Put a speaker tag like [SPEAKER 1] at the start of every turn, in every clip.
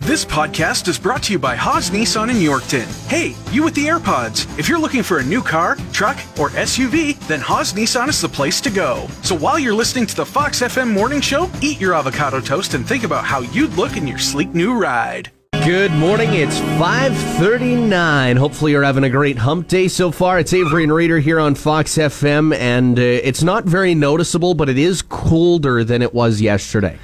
[SPEAKER 1] This podcast is brought to you by Haas Nissan in Yorkton. Hey, you with the AirPods. If you're looking for a new car, truck, or SUV, then Haas Nissan is the place to go. So while you're listening to the Fox FM morning show, eat your avocado toast and think about how you'd look in your sleek new ride.
[SPEAKER 2] Good morning. It's 5:39. Hopefully you're having a great hump day so far. It's Avery and Reader here on Fox FM and uh, it's not very noticeable, but it is colder than it was yesterday.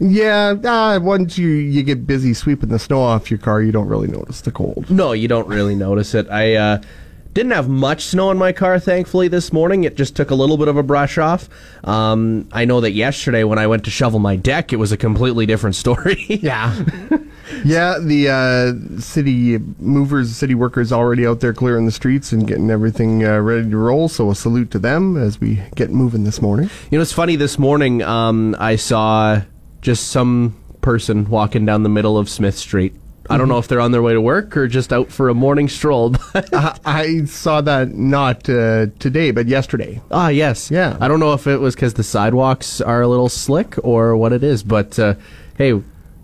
[SPEAKER 3] Yeah, uh, once you you get busy sweeping the snow off your car, you don't really notice the cold.
[SPEAKER 2] No, you don't really notice it. I uh, didn't have much snow in my car, thankfully, this morning. It just took a little bit of a brush off. Um, I know that yesterday when I went to shovel my deck, it was a completely different story.
[SPEAKER 3] Yeah. yeah, the uh, city movers, city workers already out there clearing the streets and getting everything uh, ready to roll. So a salute to them as we get moving this morning.
[SPEAKER 2] You know, it's funny. This morning, um, I saw just some person walking down the middle of Smith Street. I don't know if they're on their way to work or just out for a morning stroll. But
[SPEAKER 3] I, I saw that not uh, today, but yesterday.
[SPEAKER 2] ah, yes,
[SPEAKER 3] Yeah.
[SPEAKER 2] I don't know if it was because the sidewalks are a little slick or what it is, but uh, hey,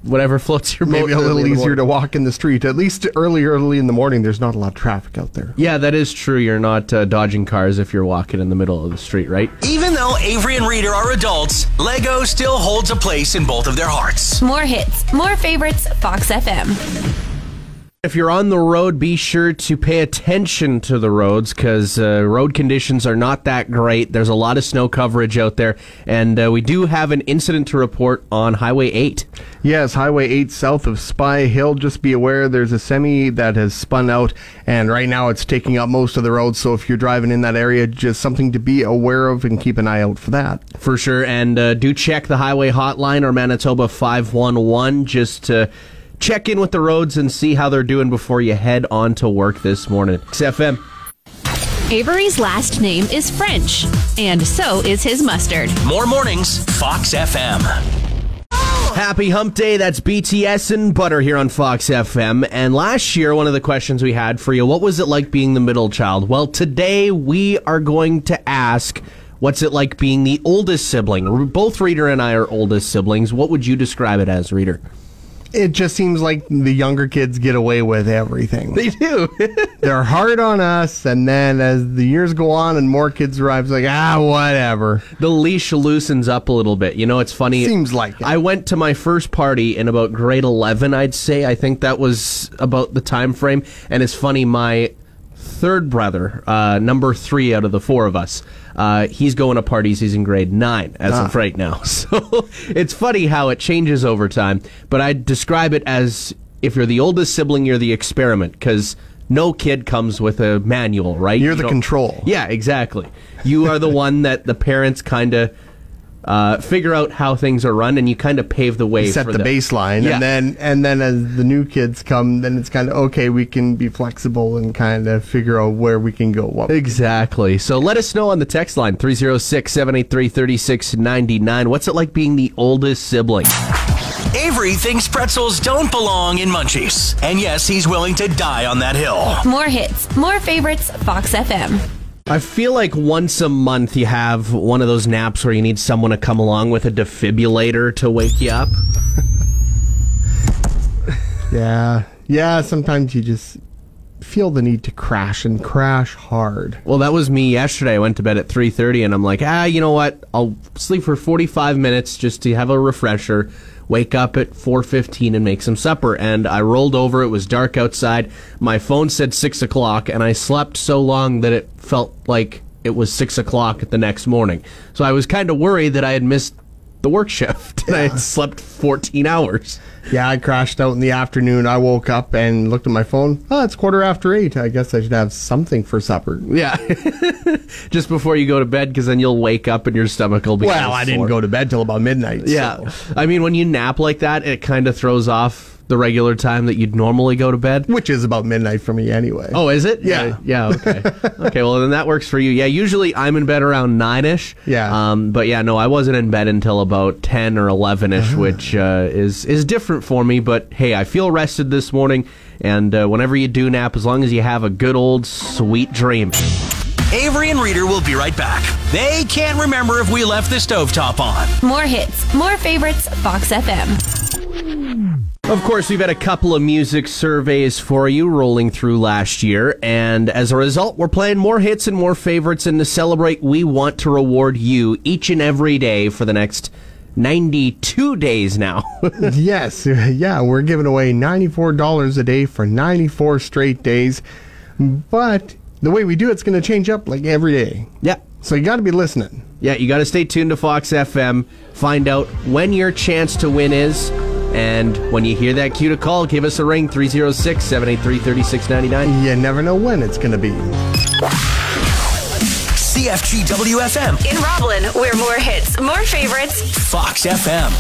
[SPEAKER 2] whatever floats your boat.
[SPEAKER 3] Maybe a little easier to walk in the street. At least early, early in the morning, there's not a lot of traffic out there.
[SPEAKER 2] Yeah, that is true. You're not uh, dodging cars if you're walking in the middle of the street, right?
[SPEAKER 4] Even though Avery and Reader are adults, Lego still holds a place in both of their hearts.
[SPEAKER 5] More hits, more favorites, Fox FM.
[SPEAKER 2] If you're on the road, be sure to pay attention to the roads because uh, road conditions are not that great. There's a lot of snow coverage out there, and uh, we do have an incident to report on Highway 8.
[SPEAKER 3] Yes, Highway 8 south of Spy Hill. Just be aware there's a semi that has spun out, and right now it's taking up most of the road. So if you're driving in that area, just something to be aware of and keep an eye out for that.
[SPEAKER 2] For sure, and uh, do check the highway hotline or Manitoba 511 just to check in with the roads and see how they're doing before you head on to work this morning. XFM.
[SPEAKER 5] Avery's last name is French, and so is his mustard.
[SPEAKER 4] More mornings, Fox FM.
[SPEAKER 2] Happy Hump Day. That's BTS and Butter here on Fox FM. And last year, one of the questions we had for you, what was it like being the middle child? Well, today we are going to ask, what's it like being the oldest sibling? Both Reader and I are oldest siblings. What would you describe it as, Reader?
[SPEAKER 3] It just seems like the younger kids get away with everything.
[SPEAKER 2] They do.
[SPEAKER 3] They're hard on us, and then as the years go on and more kids arrive, it's like, ah, whatever.
[SPEAKER 2] the leash loosens up a little bit. You know, it's funny.
[SPEAKER 3] Seems like it.
[SPEAKER 2] I went to my first party in about grade 11, I'd say. I think that was about the time frame. And it's funny, my third brother, uh, number three out of the four of us, uh, he's going to parties. He's in grade nine as
[SPEAKER 3] Ah.
[SPEAKER 2] of right now. So it's funny how it changes over time. But I describe it as if you're the oldest sibling, you're the experiment because no kid comes with a manual, right?
[SPEAKER 3] You're
[SPEAKER 2] You
[SPEAKER 3] the control.
[SPEAKER 2] Yeah, exactly. You are the one that the parents kind of uh, figure out how things are run, and you kind of pave the way.
[SPEAKER 3] Set
[SPEAKER 2] for
[SPEAKER 3] the
[SPEAKER 2] them.
[SPEAKER 3] baseline,
[SPEAKER 2] Yeah.
[SPEAKER 3] and then and then as the new kids come, then it's kind of okay. We can be flexible and kind of figure out where we can go. What
[SPEAKER 2] Exactly. So let us know on the text line 306 783 3699. What's it like being the oldest sibling?
[SPEAKER 4] Avery thinks pretzels don't belong in munchies. And yes, he's willing to die on that hill.
[SPEAKER 5] More hits, more favorites, Fox FM.
[SPEAKER 2] I feel like once a month you have one of those naps where you need someone to come along with a defibrillator to wake you up.
[SPEAKER 3] Yeah, yeah. Sometimes you just feel the need to crash and crash hard.
[SPEAKER 2] Well, that was me yesterday. I went to bed at 3:30 and I'm like, "Ah, you know what? I'll sleep for 45 minutes just to have a refresher." Wake up at 4:15 and make some supper. And I rolled over. It was dark outside. My phone said six o'clock, and I slept so long that it felt like it was six o'clock the next morning. So I was kind of worried that I had missed the work shift and I had slept 14 hours.
[SPEAKER 3] Yeah, I crashed out in the afternoon. I woke up and looked at my phone. Oh, it's quarter after eight. I guess I should have something for supper.
[SPEAKER 2] Yeah, just before you go to bed, because then you'll wake up and your stomach will be.
[SPEAKER 3] Well, I didn't go to bed till about midnight.
[SPEAKER 2] Yeah.
[SPEAKER 3] so-
[SPEAKER 2] I mean, when you nap like that, it kind of throws off the regular time that you'd normally go to bed?
[SPEAKER 3] Which is about midnight for me anyway.
[SPEAKER 2] Oh, is it?
[SPEAKER 3] Yeah.
[SPEAKER 2] Yeah. Okay. okay. Well, then that works for you. Yeah. Usually I'm in bed around nine ish.
[SPEAKER 3] Yeah.
[SPEAKER 2] Um. But yeah, no, I wasn't in bed until about ten or eleven ish,
[SPEAKER 3] Uh-huh.
[SPEAKER 2] which uh, is is different for me. But hey, I feel rested this morning, and uh, whenever you do nap, as long as you have a good old sweet dream.
[SPEAKER 4] Avery and Reader will be right back. They can't remember if we left the stovetop on.
[SPEAKER 5] More hits, more favorites, Fox FM.
[SPEAKER 2] Of course, we've had a couple of music surveys for you rolling through last year, and as a result, we're playing more hits and more favorites. And to celebrate, we want to reward you each and every day for the next 92 days now.
[SPEAKER 3] yes, yeah, we're giving away $94 a day for 94 straight days. But the way we do it's going to change up like every day.
[SPEAKER 2] yeah.
[SPEAKER 3] So you got to be listening.
[SPEAKER 2] Yeah, you got to stay tuned to Fox FM, find out when your chance to win is, and when you hear that cue to call, give us a ring 306 783 3699.
[SPEAKER 3] You never know when it's going to be.
[SPEAKER 4] CFGW FM,
[SPEAKER 5] In Roblin, we're more hits, more favorites.
[SPEAKER 4] Fox FM.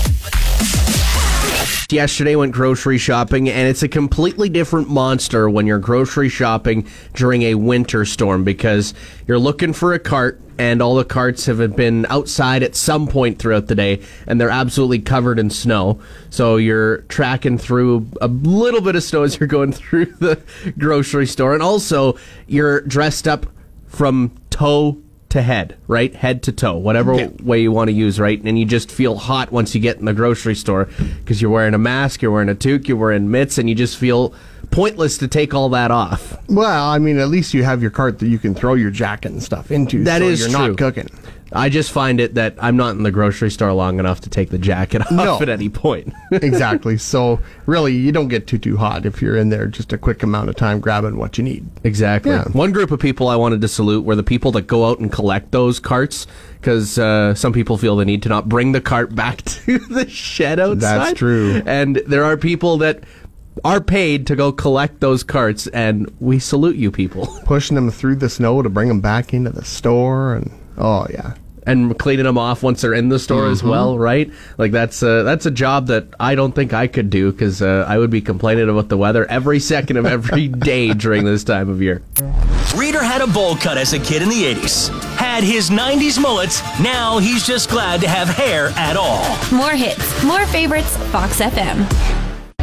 [SPEAKER 2] Yesterday went grocery shopping, and it's a completely different monster when you're grocery shopping during a winter storm because you're looking for a cart, and all the carts have been outside at some point throughout the day, and they're absolutely covered in snow. So you're tracking through a little bit of snow as you're going through the grocery store, and also you're dressed up from toe to head, right? Head to toe, whatever
[SPEAKER 3] Yeah.
[SPEAKER 2] way you want to use, right? And you just feel hot once you get in the grocery store because you're wearing a mask, you're wearing a toque, you're wearing mitts, and you just feel pointless to take all that off.
[SPEAKER 3] Well, I mean, at least you have your cart that you can throw your jacket and stuff into.
[SPEAKER 2] That
[SPEAKER 3] so
[SPEAKER 2] is
[SPEAKER 3] you're
[SPEAKER 2] true.
[SPEAKER 3] not cooking.
[SPEAKER 2] I just find it that I'm not in the grocery store long enough to take the jacket off
[SPEAKER 3] No.
[SPEAKER 2] at any point.
[SPEAKER 3] exactly. So really, you don't get too too hot if you're in there just a quick amount of time grabbing what you need.
[SPEAKER 2] Exactly.
[SPEAKER 3] Yeah.
[SPEAKER 2] One group of people I wanted to salute were the people that go out and collect those carts because uh, some people feel the need to not bring the cart back to the shed outside.
[SPEAKER 3] That's true.
[SPEAKER 2] And there are people that are paid to go collect those carts, and we salute you people.
[SPEAKER 3] Pushing them through the snow to bring them back into the store, and oh yeah,
[SPEAKER 2] And cleaning them off once they're in the store as well, right? Like that's a, that's a job that I don't think I could do because uh, I would be complaining about the weather every second of every day during this time of year.
[SPEAKER 4] Reader had a bowl cut as a kid in the 80s. Had his 90s mullets. Now he's just glad to have hair at all.
[SPEAKER 5] More hits, more favorites, Fox FM.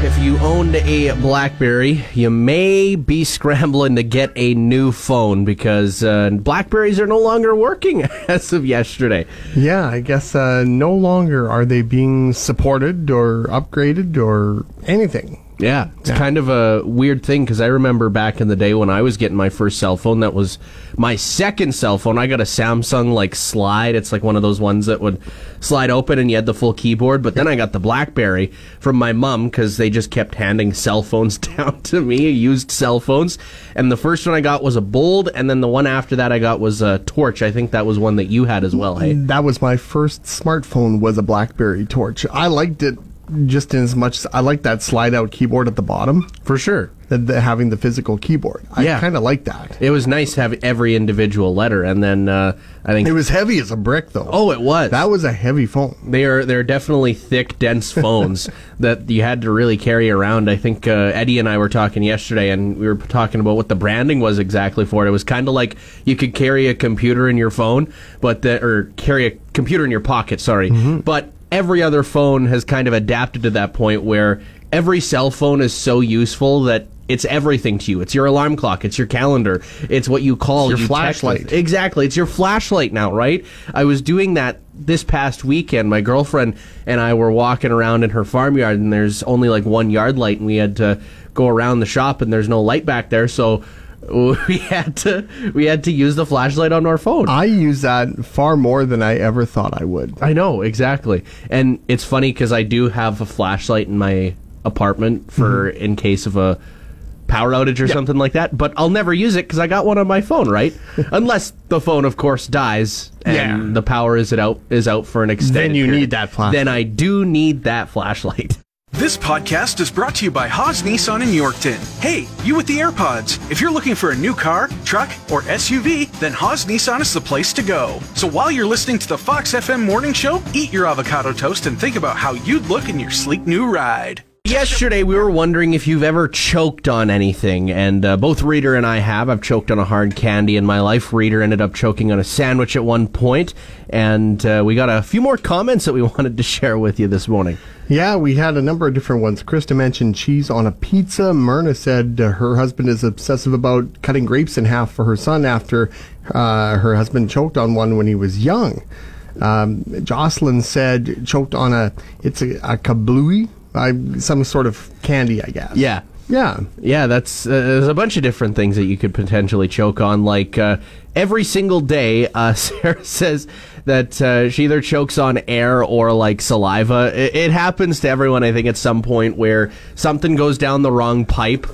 [SPEAKER 2] If you owned a BlackBerry, you may be scrambling to get a new phone because uh, Blackberries are no longer working as of yesterday.
[SPEAKER 3] yeah. I guess uh, no longer are they being supported or upgraded or anything.
[SPEAKER 2] Yeah, it's kind of a weird thing because I remember back in the day when I was getting my first cell phone. That was my second cell phone. I got a Samsung like slide. It's like one of those ones that would slide open and you had the full keyboard. But then I got the BlackBerry from my mom because they just kept handing cell phones down to me, used cell phones. And the first one I got was a Bold, and then the one after that I got was a Torch. I think that was one that you had as well. Hey,
[SPEAKER 3] That was my first smartphone. Was a BlackBerry Torch. I liked it just as much. as I like that slide out keyboard at the bottom.
[SPEAKER 2] for sure.
[SPEAKER 3] The, the, having the physical keyboard. I
[SPEAKER 2] Yeah.
[SPEAKER 3] kind of like that.
[SPEAKER 2] It was nice to have every individual letter, and then uh, I think
[SPEAKER 3] It was heavy as a brick, though.
[SPEAKER 2] Oh, it was.
[SPEAKER 3] That was a heavy phone.
[SPEAKER 2] They are they're definitely thick, dense phones that you had to really carry around. I think uh, Eddie and I were talking yesterday, and we were talking about what the branding was exactly for it. It was kind of like you could carry a computer in your phone, but the, or carry a computer in your pocket. Sorry, but every other phone has kind of adapted to that point where every cell phone is so useful that. It's everything to you. It's your alarm clock. It's your calendar. It's what you call
[SPEAKER 3] your
[SPEAKER 2] you
[SPEAKER 3] flashlight.
[SPEAKER 2] Exactly. It's your flashlight now, right? I was doing that this past weekend. My girlfriend and I were walking around in her farmyard, and there's only like one yard light, and we had to go around the shop, and there's no light back there, so we had to we had to use the flashlight on our phone.
[SPEAKER 3] I use that far more than I ever thought I would.
[SPEAKER 2] I know exactly, and it's funny because I do have a flashlight in my apartment for mm-hmm. in case of a power outage or something like that. But I'll never use it because I got one on my phone, right? Unless the phone, of course, dies and
[SPEAKER 3] Yeah.
[SPEAKER 2] the power is it out is out for an extended.
[SPEAKER 3] Then you
[SPEAKER 2] period.
[SPEAKER 3] need that flashlight.
[SPEAKER 2] Then I do need that flashlight.
[SPEAKER 1] This podcast is brought to you by Haas Nissan in Yorkton. Hey, you with the AirPods. If you're looking for a new car, truck, or SUV, then Haas Nissan is the place to go. So while you're listening to the Fox FM morning show, eat your avocado toast and think about how you'd look in your sleek new ride.
[SPEAKER 2] Yesterday, we were wondering if you've ever choked on anything, and uh, both Reader and I have. I've choked on a hard candy in my life. Reader ended up choking on a sandwich at one point, and uh, we got a few more comments that we wanted to share with you this morning.
[SPEAKER 3] Yeah, we had a number of different ones. Krista mentioned cheese on a pizza. Myrna said uh, her husband is obsessive about cutting grapes in half for her son after uh, her husband choked on one when he was young. Um, Jocelyn said choked on a it's a, a kablooey, uh, some sort of candy, I guess.
[SPEAKER 2] Yeah.
[SPEAKER 3] Yeah.
[SPEAKER 2] Yeah, that's uh, there's a bunch of different things that you could potentially choke on. Like uh, every single day, uh, Sarah says that uh, she either chokes on air or like saliva. It, it happens to everyone, I think, at some point where something goes down the wrong pipe.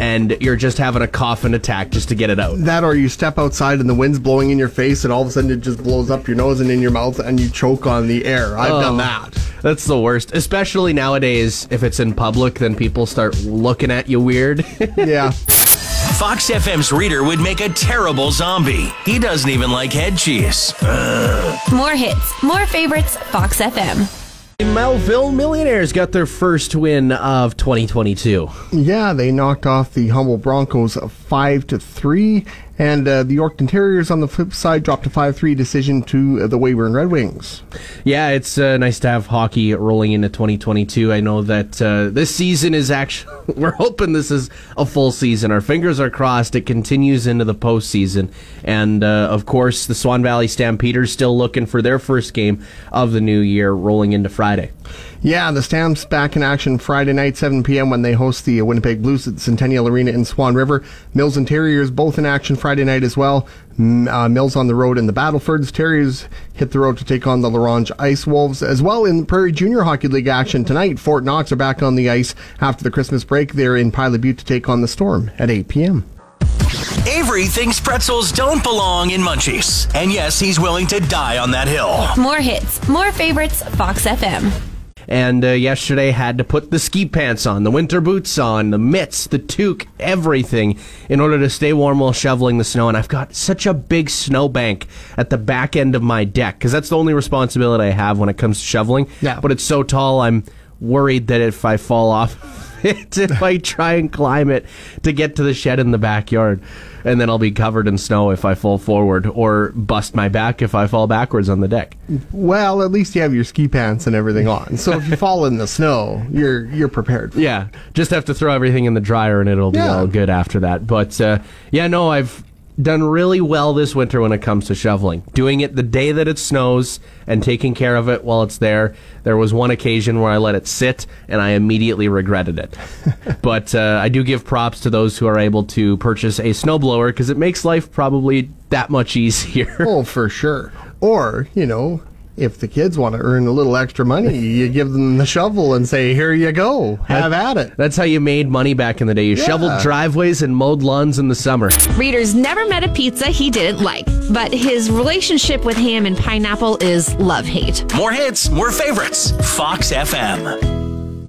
[SPEAKER 2] And you're just having a cough and attack just to get it out.
[SPEAKER 3] That or you step outside and the wind's blowing in your face and all of a sudden it just blows up your nose and in your mouth and you choke on the air. I've done oh, that.
[SPEAKER 2] That's the worst, especially nowadays. If it's in public, then people start looking at you weird.
[SPEAKER 3] Yeah.
[SPEAKER 4] Fox FM's reader would make a terrible zombie. He doesn't even like head cheese.
[SPEAKER 5] More hits, more favorites, Fox FM.
[SPEAKER 2] Melville Millionaires got their first win of 2022.
[SPEAKER 3] Yeah, they knocked off the Humboldt Broncos five to three, and uh, the Yorkton Terriers on the flip side dropped a five three decision to uh, the Weyburn Red Wings.
[SPEAKER 2] Yeah, it's uh, nice to have hockey rolling into 2022. I know that uh, this season is actually, we're hoping this is a full season. Our fingers are crossed. It continues into the postseason. And uh, of course, the Swan Valley Stampeders still looking for their first game of the new year rolling into Friday.
[SPEAKER 3] Yeah, the Stamps back in action Friday night, 7 p.m. when they host the Winnipeg Blues at Centennial Arena in Swan River. Mills and Terriers both in action Friday night as well. M- Uh, Mills on the road in the Battlefords. Terriers hit the road to take on the La Ronge Ice Wolves. As well in Prairie Junior Hockey League action tonight, Fort Knox are back on the ice after the Christmas break. They're in Pilot Butte to take on the Storm at 8 p.m.
[SPEAKER 4] Avery thinks pretzels don't belong in munchies. And yes, he's willing to die on that hill.
[SPEAKER 5] More hits, more favorites, Fox FM.
[SPEAKER 2] And uh, yesterday had to put the ski pants on, the winter boots on, the mitts, the toque, everything in order to stay warm while shoveling the snow. And I've got such a big snow bank at the back end of my deck because that's the only responsibility I have when it comes to shoveling.
[SPEAKER 3] Yeah.
[SPEAKER 2] But it's so tall, I'm worried that if I fall off it, if I try and climb it to get to the shed in the backyard, and then I'll be covered in snow if I fall forward or bust my back if I fall backwards on the deck.
[SPEAKER 3] Well, at least you have your ski pants and everything on. So if you fall in the snow, you're you're prepared. For it.
[SPEAKER 2] Yeah, just have to throw everything in the dryer and it'll be
[SPEAKER 3] Yeah.
[SPEAKER 2] all good after that. But uh, yeah, no, I've done really well this winter when it comes to shoveling. Doing it the day that it snows and taking care of it while it's there. There was one occasion where I let it sit and I immediately regretted it. but uh, I do give props to those who are able to purchase a snowblower because it makes life probably that much easier.
[SPEAKER 3] Oh, for sure. Or, you know, if the kids want to earn a little extra money, you give them the shovel and say, here you go, have at it.
[SPEAKER 2] That's how you made money back in the day. You shoveled driveways and mowed lawns in the summer.
[SPEAKER 5] Readers never met a pizza he didn't like, but his relationship with ham and pineapple is love hate.
[SPEAKER 4] More hits, more favorites. Fox FM.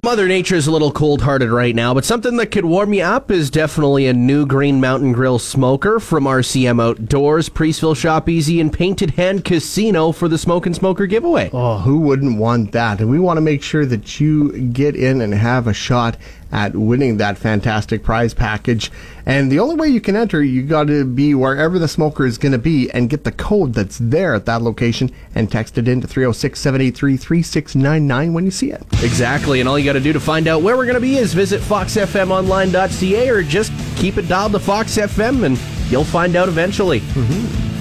[SPEAKER 2] Mother Nature is a little cold hearted right now, but something that could warm you up is definitely a new Green Mountain Grill smoker from RCM Outdoors, Preeceville Shop Easy, and Painted Hand Casino for the Smoke and Smoker giveaway.
[SPEAKER 3] Oh, who wouldn't want that? And we want to make sure that you get in and have a shot at winning that fantastic prize package. And the only way you can enter, you got to be wherever the smoker is going to be and get the code that's there at that location and text it in to 306 783 3699 when you see it.
[SPEAKER 2] Exactly, and all you got to do to find out where we're going to be is visit foxfmonline.ca or just keep it dialed to Fox FM and you'll find out eventually. Mm-hmm.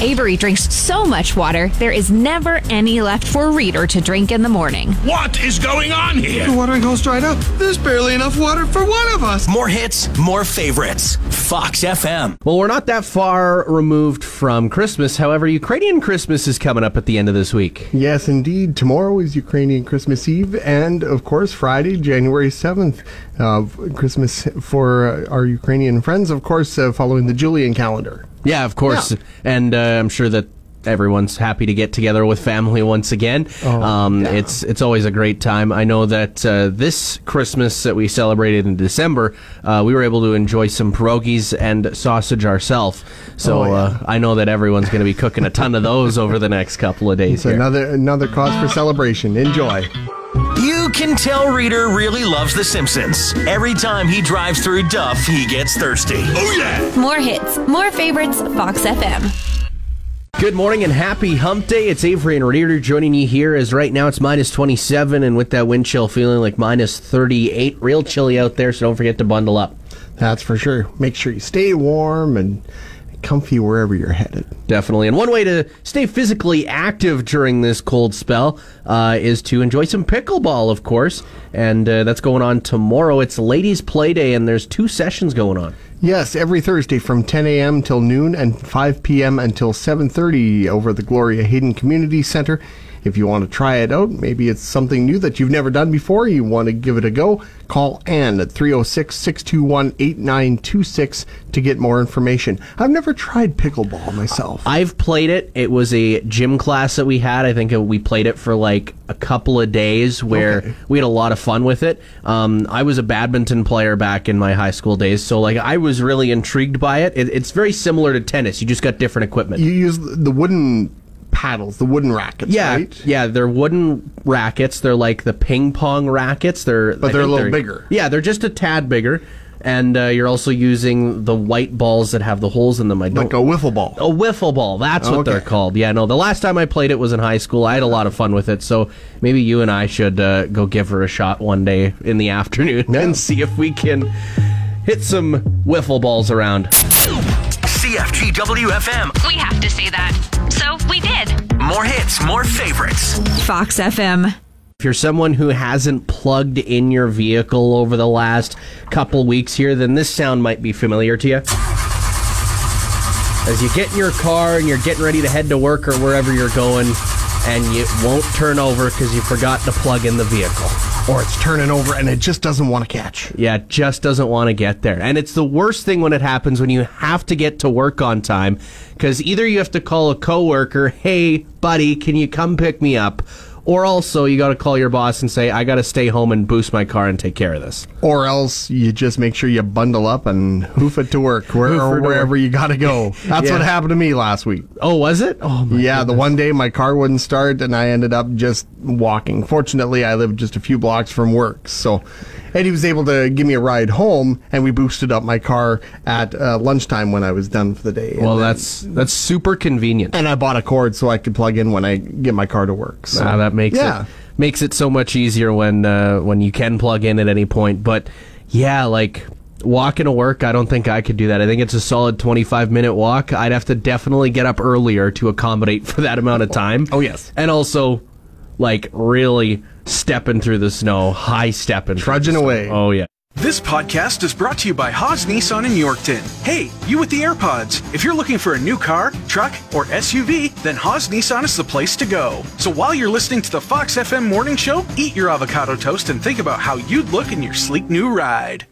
[SPEAKER 5] Avery drinks so much water, there is never any left for Reader to drink in the morning.
[SPEAKER 6] What is going on here?
[SPEAKER 7] The watering hole's dried up. There's barely enough water for one of us.
[SPEAKER 4] More hits, more favorites. Fox FM.
[SPEAKER 2] Well, we're not that far removed from Christmas. However, Ukrainian Christmas is coming up at the end of this week.
[SPEAKER 3] Yes, indeed. Tomorrow is Ukrainian Christmas Eve, and of course, Friday, January 7th, uh, Christmas for uh, our Ukrainian friends, of course, uh, following the Julian calendar.
[SPEAKER 2] Yeah, of course.
[SPEAKER 3] Yeah.
[SPEAKER 2] And uh, I'm sure that everyone's happy to get together with family once again. um, It's it's always a great time. I know that uh, this Christmas that we celebrated in December, uh, we were able to enjoy some pierogies and sausage ourselves. So
[SPEAKER 3] Oh, yeah.
[SPEAKER 2] uh, I know that everyone's going to be cooking a ton of those over the next couple of days
[SPEAKER 3] It's
[SPEAKER 2] here.
[SPEAKER 3] another another cause for celebration. Enjoy.
[SPEAKER 4] You can tell Reader really loves The Simpsons. Every time he drives through Duff, he gets thirsty.
[SPEAKER 6] Oh, yeah.
[SPEAKER 8] More hits, more favorites, Fox FM.
[SPEAKER 2] Good morning and happy hump day. It's Avery and Reader joining you here as right now it's minus 27 and with that wind chill feeling like minus 38. Real chilly out there, so don't forget to bundle up.
[SPEAKER 3] That's for sure. Make sure you stay warm and comfy wherever you're headed.
[SPEAKER 2] Definitely. And one way to stay physically active during this cold spell uh, is to enjoy some pickleball, of course. And uh, that's going on tomorrow. It's Ladies' Play Day, and there's two sessions going on.
[SPEAKER 3] Yes, every Thursday from 10 a.m. till noon and 5 p.m. until 7:30 over at the Gloria Hayden Community Center. If you want to try it out, maybe it's something new that you've never done before, you want to give it a go, call Ann at 306 621 8926 to get more information. I've never tried pickleball myself.
[SPEAKER 2] I've played it. It was a gym class that we had. I think we played it for like a couple of days where
[SPEAKER 3] Okay.
[SPEAKER 2] we had a lot of fun with it. Um, I was a badminton player back in my high school days, so like I was really intrigued by it. it. It's very similar to tennis. You just got different equipment.
[SPEAKER 3] You use the wooden paddles, the wooden rackets,
[SPEAKER 2] Yeah,
[SPEAKER 3] right?
[SPEAKER 2] yeah, they're wooden rackets. They're like the ping pong rackets. They're
[SPEAKER 3] But
[SPEAKER 2] I
[SPEAKER 3] they're a
[SPEAKER 2] think
[SPEAKER 3] little bigger.
[SPEAKER 2] Yeah, they're just a tad bigger, and uh, you're also using the white balls that have the holes in them. I don't
[SPEAKER 3] Like a wiffle ball.
[SPEAKER 2] a wiffle ball. That's what
[SPEAKER 3] Okay.
[SPEAKER 2] they're called. Yeah, no. The last time I played it was in high school. I had a lot of fun with it. So maybe you and I should uh, go give her a shot one day in the afternoon
[SPEAKER 3] Yeah.
[SPEAKER 2] and see if we can hit some wiffle balls around.
[SPEAKER 4] CFGW FM.
[SPEAKER 5] We have to say that. So we did.
[SPEAKER 4] More hits, more favorites.
[SPEAKER 8] Fox FM.
[SPEAKER 2] If you're someone who hasn't plugged in your vehicle over the last couple weeks here, then this sound might be familiar to you. As you get in your car and you're getting ready to head to work or wherever you're going, and you won't turn over because you forgot to plug in the vehicle.
[SPEAKER 3] Or it's turning over and it just doesn't want to catch.
[SPEAKER 2] Yeah, it just doesn't want to get there. And it's the worst thing when it happens when you have to get to work on time because either you have to call a coworker, "Hey, buddy, can you come pick me up?" Or also you got to call your boss and say, "I got to stay home and boost my car and take care of this."
[SPEAKER 3] Or else you just make sure you bundle up and hoof it to work where, or wherever
[SPEAKER 2] work.
[SPEAKER 3] you got to go. That's
[SPEAKER 2] Yeah.
[SPEAKER 3] what happened to me last week.
[SPEAKER 2] Oh, was it? Oh
[SPEAKER 3] Yeah, the one day my car wouldn't start and I ended up just walking. Fortunately, I lived just a few blocks from work. So Eddie was able to give me a ride home and we boosted up my car at uh, lunchtime when I was done for the day.
[SPEAKER 2] Well,
[SPEAKER 3] then-
[SPEAKER 2] that's that's super convenient.
[SPEAKER 3] and I bought a cord so I could plug in when I get my car to work. So
[SPEAKER 2] Ah, that makes
[SPEAKER 3] yeah.
[SPEAKER 2] it makes it so much easier when uh, when you can plug in at any point. But yeah, like walking to work, I don't think I could do that. I think it's a solid twenty five minute walk. I'd have to definitely get up earlier to accommodate for that amount of time.
[SPEAKER 3] Oh, yes.
[SPEAKER 2] and also like really stepping through the snow, high stepping,
[SPEAKER 3] Trudging
[SPEAKER 2] the snow.
[SPEAKER 3] away.
[SPEAKER 2] Oh yeah.
[SPEAKER 1] This podcast is brought to you by Haas Nissan in Yorkton. Hey, you with the AirPods. If you're looking for a new car, truck, or SUV, then Haas Nissan is the place to go. So while you're listening to the Fox FM morning show, eat your avocado toast and think about how you'd look in your sleek new ride.